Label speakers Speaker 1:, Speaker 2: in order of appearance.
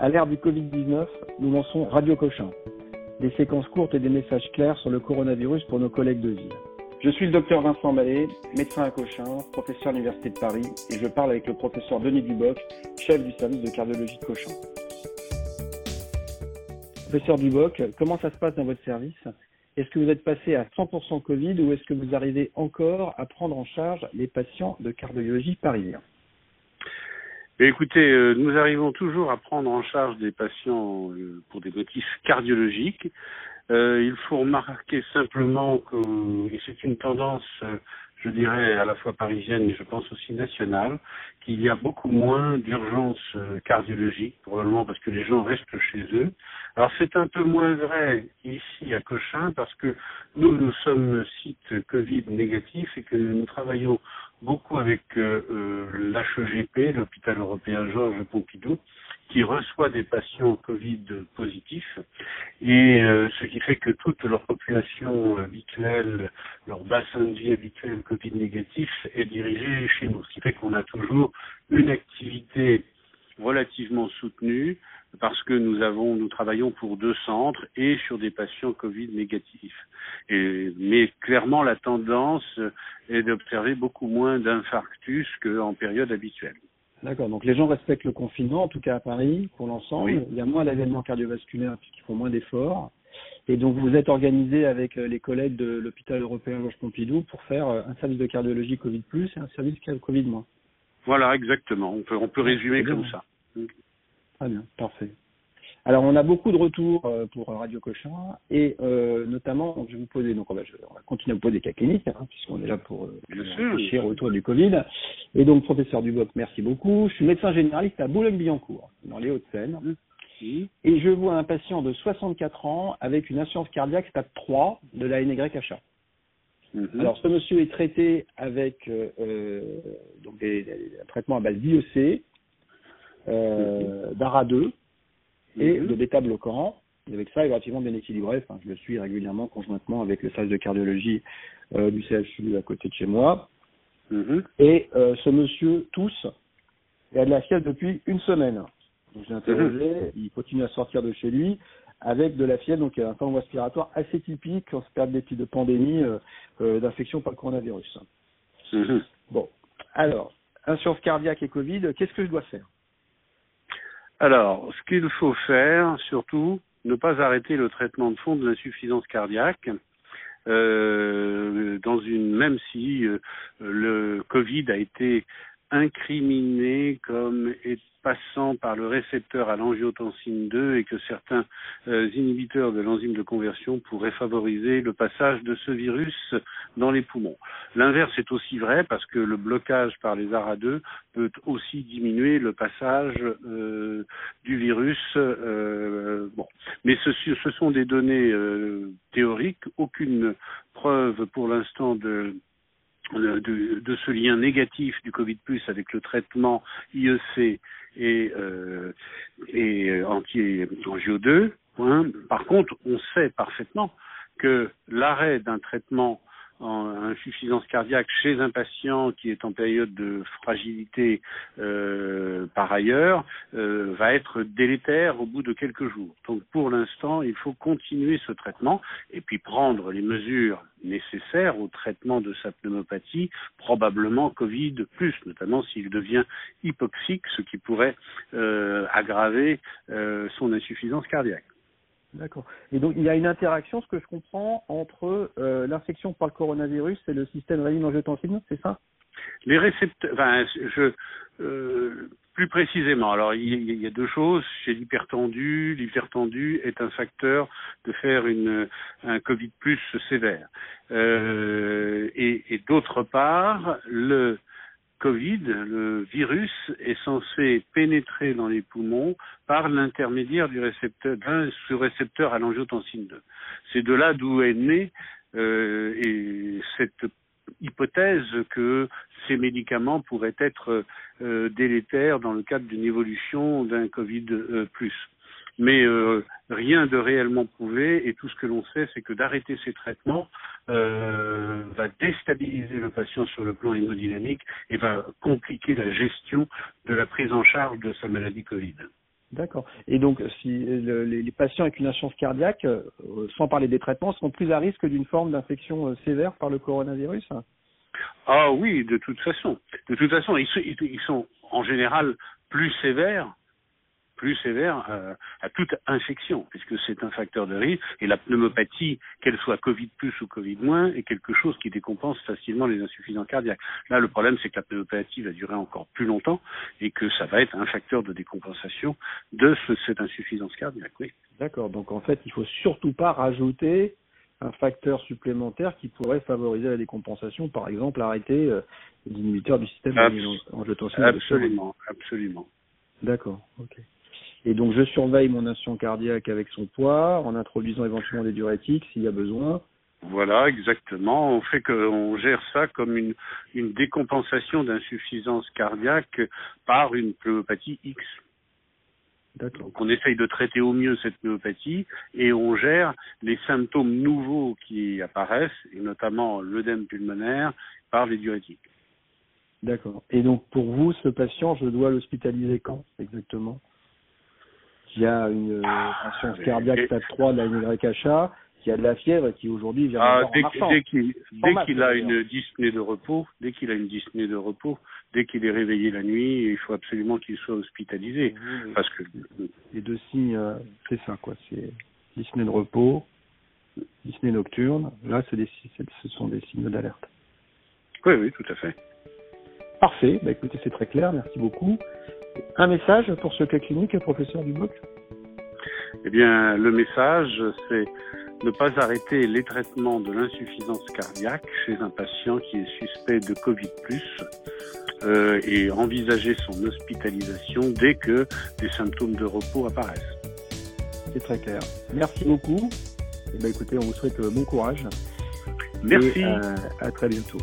Speaker 1: À l'ère du Covid-19, nous lançons Radio Cochin, des séquences courtes et des messages clairs sur le coronavirus pour nos collègues de ville. Je suis le docteur Vincent Ballet, médecin à Cochin, professeur à l'Université de Paris, et je parle avec le professeur Denis Duboc, chef du service de cardiologie de Cochin. Professeur Duboc, comment ça se passe dans votre service? Est-ce que vous êtes passé à 100% Covid ou est-ce que vous arrivez encore à prendre en charge les patients de cardiologie parisiens?
Speaker 2: Écoutez, euh, nous arrivons toujours à prendre en charge des patients euh, pour des motifs cardiologiques. Euh, il faut remarquer simplement que, et c'est une tendance, je dirais, à la fois parisienne, mais je pense aussi nationale, qu'il y a beaucoup moins d'urgences cardiologiques, probablement parce que les gens restent chez eux. Alors c'est un peu moins vrai ici à Cochin, parce que nous, nous sommes site Covid négatif et que nous travaillons beaucoup avec euh, euh l'HEGP, l'hôpital européen Georges Pompidou, qui reçoit des patients Covid positifs, et euh, ce qui fait que toute leur population habituelle, leur bassin de vie habituel Covid négatif est dirigé chez nous, ce qui fait qu'on a toujours une activité relativement soutenue parce que nous avons, nous travaillons pour deux centres et sur des patients Covid négatifs. Et, mais clairement, la tendance est d'observer beaucoup moins d'infarctus qu'en période habituelle.
Speaker 1: D'accord. Donc les gens respectent le confinement, en tout cas à Paris, pour l'ensemble. Il y a moins d'événements cardiovasculaires puisqu'ils font moins d'efforts. Et donc vous êtes organisé avec euh, les collègues de l'hôpital européen Georges Pompidou pour faire euh, un service de cardiologie Covid plus et un service Covid moins.
Speaker 2: Voilà, exactement. On peut, on peut résumer comme ça.
Speaker 1: Très bien, parfait. Alors, on a beaucoup de retours euh, pour Radio Cochin et euh, notamment, je vais vous poser, donc on va, on va continuer à vous poser des cas cliniques, hein, puisqu'on est là pour euh, réfléchir autour du Covid. Et donc, professeur Duboc, merci beaucoup. Je suis médecin généraliste à Boulogne-Billancourt, dans les Hauts-de-Seine. Et je vois un patient de 64 ans avec une assurance cardiaque stade 3 de la NYHA. Mm Alors, ce monsieur est traité avec euh, donc des, des, un traitement à base d'IEC, euh, d'ARA2 et mhm. de bêta-bloquant. Avec ça, il est relativement bien équilibré. Enfin, je le suis régulièrement conjointement avec le service de cardiologie euh, du CHU à côté de chez moi. Mhm. Et euh, ce monsieur tousse et a de la fièvre depuis une semaine. Donc j'ai interrogé, il continue à sortir de chez lui avec de la fièvre, donc il y a un temps respiratoire assez typique en cette période de pandémie euh, d'infection par le coronavirus. Bon, alors, insuffisance cardiaque et Covid, qu'est-ce que je dois faire?
Speaker 2: Alors, ce qu'il faut faire, surtout, ne pas arrêter le traitement de fond de l'insuffisance cardiaque. Euh, dans une même si euh, le Covid a été incriminé comme passant par le récepteur à l'angiotensine 2 et que certains euh, inhibiteurs de l'enzyme de conversion pourraient favoriser le passage de ce virus dans les poumons. L'inverse est aussi vrai parce que le blocage par les ARA2 peut aussi diminuer le passage euh, du virus. Euh, bon. Mais ce, ce, sont des données théoriques, aucune preuve pour l'instant de de, de, ce lien négatif du Covid plus avec le traitement IEC et, euh, et anti-angio 2. Par contre, on sait parfaitement que l'arrêt d'un traitement en insuffisance cardiaque chez un patient qui est en période de fragilité euh, par ailleurs euh, va être délétère au bout de quelques jours. Donc pour l'instant, il faut continuer ce traitement et puis prendre les mesures nécessaires au traitement de sa pneumopathie, probablement Covid plus, notamment s'il devient hypoxique, ce qui pourrait euh, aggraver son insuffisance cardiaque.
Speaker 1: D'accord. Et donc il y a une interaction, ce que je comprends, entre euh, l'infection par le coronavirus et le système rénine-angiotensine, c'est ça?
Speaker 2: Les récepteurs, enfin, je, euh, plus précisément, alors il y, a deux choses. Chez l'hypertendu, l'hypertendu est un facteur de faire une, un Covid plus sévère. Euh, et, et d'autre part, le Covid, le virus est censé pénétrer dans les poumons par l'intermédiaire du récepteur d'un récepteur à l'angiotensine 2. C'est de là d'où est née euh, et cette hypothèse que ces médicaments pourraient être euh, délétères dans le cadre d'une évolution d'un Covid euh, plus mais euh, rien de réellement prouvé et tout ce que l'on sait, c'est que d'arrêter ces traitements euh, va déstabiliser le patient sur le plan hémodynamique et va compliquer la gestion de la prise en charge de sa maladie Covid.
Speaker 1: D'accord. Et donc, si les, patients avec une insuffisance cardiaque, euh, sans parler des traitements, sont plus à risque d'une forme d'infection sévère par le coronavirus?
Speaker 2: Ah oui, de toute façon. De toute façon, ils sont en général plus sévères plus sévère euh, à, toute infection, puisque c'est un facteur de risque. Et la pneumopathie, qu'elle soit Covid plus ou Covid moins, est quelque chose qui décompense facilement les insuffisants cardiaques. Là, le problème, c'est que la pneumopathie va durer encore plus longtemps et que ça va être un facteur de décompensation de cette insuffisance cardiaque. Oui.
Speaker 1: D'accord. Donc en fait, il faut surtout pas rajouter un facteur supplémentaire qui pourrait favoriser la décompensation, par exemple arrêter euh, les inhibiteurs du système
Speaker 2: angiotensin. Absolument, absolument.
Speaker 1: D'accord, ok. Et donc je surveille mon insuffisance cardiaque avec son poids, en introduisant éventuellement des diurétiques s'il y a besoin.
Speaker 2: Voilà, exactement. On fait qu'on gère ça comme une, une décompensation d'insuffisance cardiaque par une pneumopathie X. Donc on essaye de traiter au mieux cette pneumopathie et on gère les symptômes nouveaux qui apparaissent, et notamment l'œdème pulmonaire, par les diurétiques.
Speaker 1: D'accord. Et donc pour vous, ce patient, je dois l'hospitaliser quand exactement? Qui a une ah, insuffisance cardiaque stade 3 de la NYHA, qui a de la fièvre et qui aujourd'hui vient
Speaker 2: ah, dès, dès qu'il dès a une dyspnée de repos, dès qu'il a une dyspnée de repos, dès qu'il est réveillé la nuit, il faut absolument qu'il soit hospitalisé parce que
Speaker 1: les deux signes, euh, c'est ça quoi, c'est dyspnée de repos, dyspnée nocturne. Là, c'est des, ce sont des signes d'alerte.
Speaker 2: Oui, oui, tout à fait.
Speaker 1: Parfait. Bah, écoutez, c'est très clair. Merci beaucoup. Un message pour ce cas clinique, professeur Duboc
Speaker 2: Eh bien, le message, c'est ne pas arrêter les traitements de l'insuffisance cardiaque chez un patient qui est suspect de Covid+, euh, et envisager son hospitalisation dès que des symptômes de repos apparaissent.
Speaker 1: C'est très clair. Merci beaucoup. Eh bien, écoutez, on vous souhaite bon courage.
Speaker 2: Merci.
Speaker 1: Et, à très bientôt.